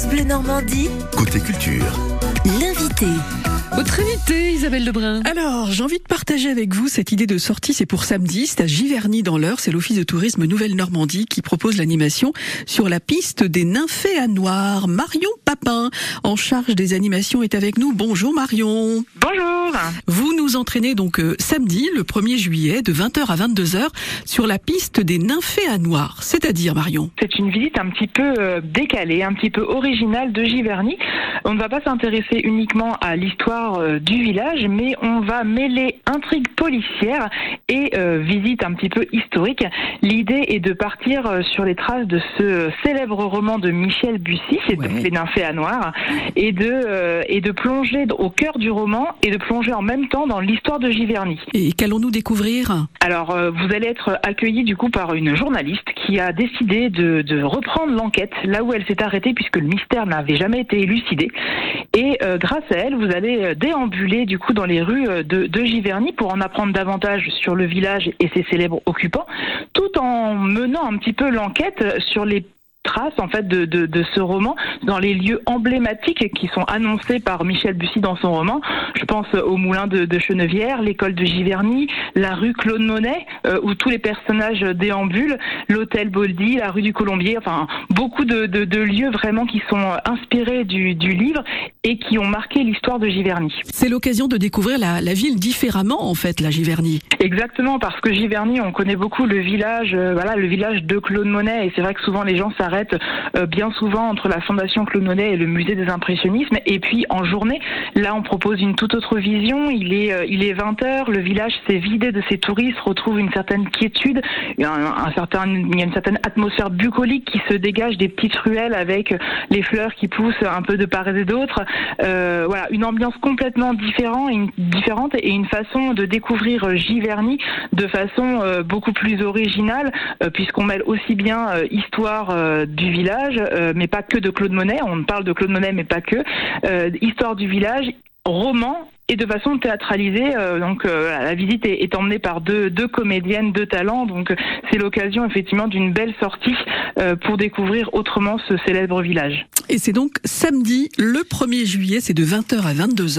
France Bleu Normandie, Côté culture. l'invité. Votre invité, Isabelle Lebrun. Alors, j'ai envie de partager avec vous cette idée de sortie. C'est pour samedi. C'est à Giverny dans l'Eure. C'est l'Office de tourisme Nouvelle-Normandie qui propose l'animation sur la piste des nymphéas noirs. Marion Papin, en charge des animations, est avec nous. Bonjour Marion. Bonjour. Vous nous entraînez donc euh, samedi, le 1er juillet, de 20h à 22h, sur la piste des nymphéas noirs. C'est-à-dire, Marion? C'est une visite un petit peu euh, décalée, un petit peu originale de Giverny. On ne va pas s'intéresser uniquement à l'histoire euh, du village, mais on va mêler intrigue policière et euh, visite un petit peu historique. L'idée est de partir euh, sur les traces de ce célèbre roman de Michel Bussy, c'est Ouais. donc Les Nymphéas Noirs, et de, et de plonger au cœur du roman et de plonger en même temps dans l'histoire de Giverny. Et qu'allons-nous découvrir? Alors, vous allez être accueilli du coup par une journaliste qui a décidé de, de reprendre l'enquête là où elle s'est arrêtée puisque le mystère n'avait jamais été élucidé. Et euh, grâce à elle, vous allez euh, déambuler du coup dans les rues euh, de, de Giverny pour en apprendre davantage sur le village et ses célèbres occupants, tout en menant un petit peu l'enquête sur les traces en fait de, de, de ce roman dans les lieux emblématiques qui sont annoncés par Michel Bussy dans son roman. Je pense au moulin de, de Chenevière, l'école de Giverny, la rue Claude Monet euh, où tous les personnages déambulent, l'hôtel Boldy, la rue du Colombier, enfin beaucoup de lieux vraiment qui sont inspirés du, du livre et qui ont marqué l'histoire de Giverny. C'est l'occasion de découvrir la, la ville différemment, en fait, la Giverny. Exactement, parce que Giverny, on connaît beaucoup le village, euh, voilà, le village de Claude Monet, et c'est vrai que souvent les gens s'arrêtent euh, bien souvent entre la Fondation Claude Monet et le Musée des Impressionnismes, et puis en journée, là, on propose une toute autre vision. Il est, euh, il est 20 heures, le village s'est vidé de ses touristes, retrouve une certaine quiétude, un, un certain, il y a une certaine atmosphère bucolique qui se dégage des petites ruelles avec les fleurs qui poussent un peu de part et d'autre. Euh, voilà, une ambiance complètement différente, et une façon de découvrir euh, Giverny de façon euh, beaucoup plus originale, euh, puisqu'on mêle aussi bien euh, histoire euh, du village, euh, mais pas que de Claude Monet. On parle de Claude Monet, mais pas que. Euh, histoire du village, roman et de façon théâtralisée. euh, donc euh, la visite est, emmenée par deux, deux comédiennes, deux talents. Donc euh, c'est l'occasion effectivement d'une belle sortie euh, pour découvrir autrement ce célèbre village. Et c'est donc samedi, le 1er juillet, c'est de 20h à 22h.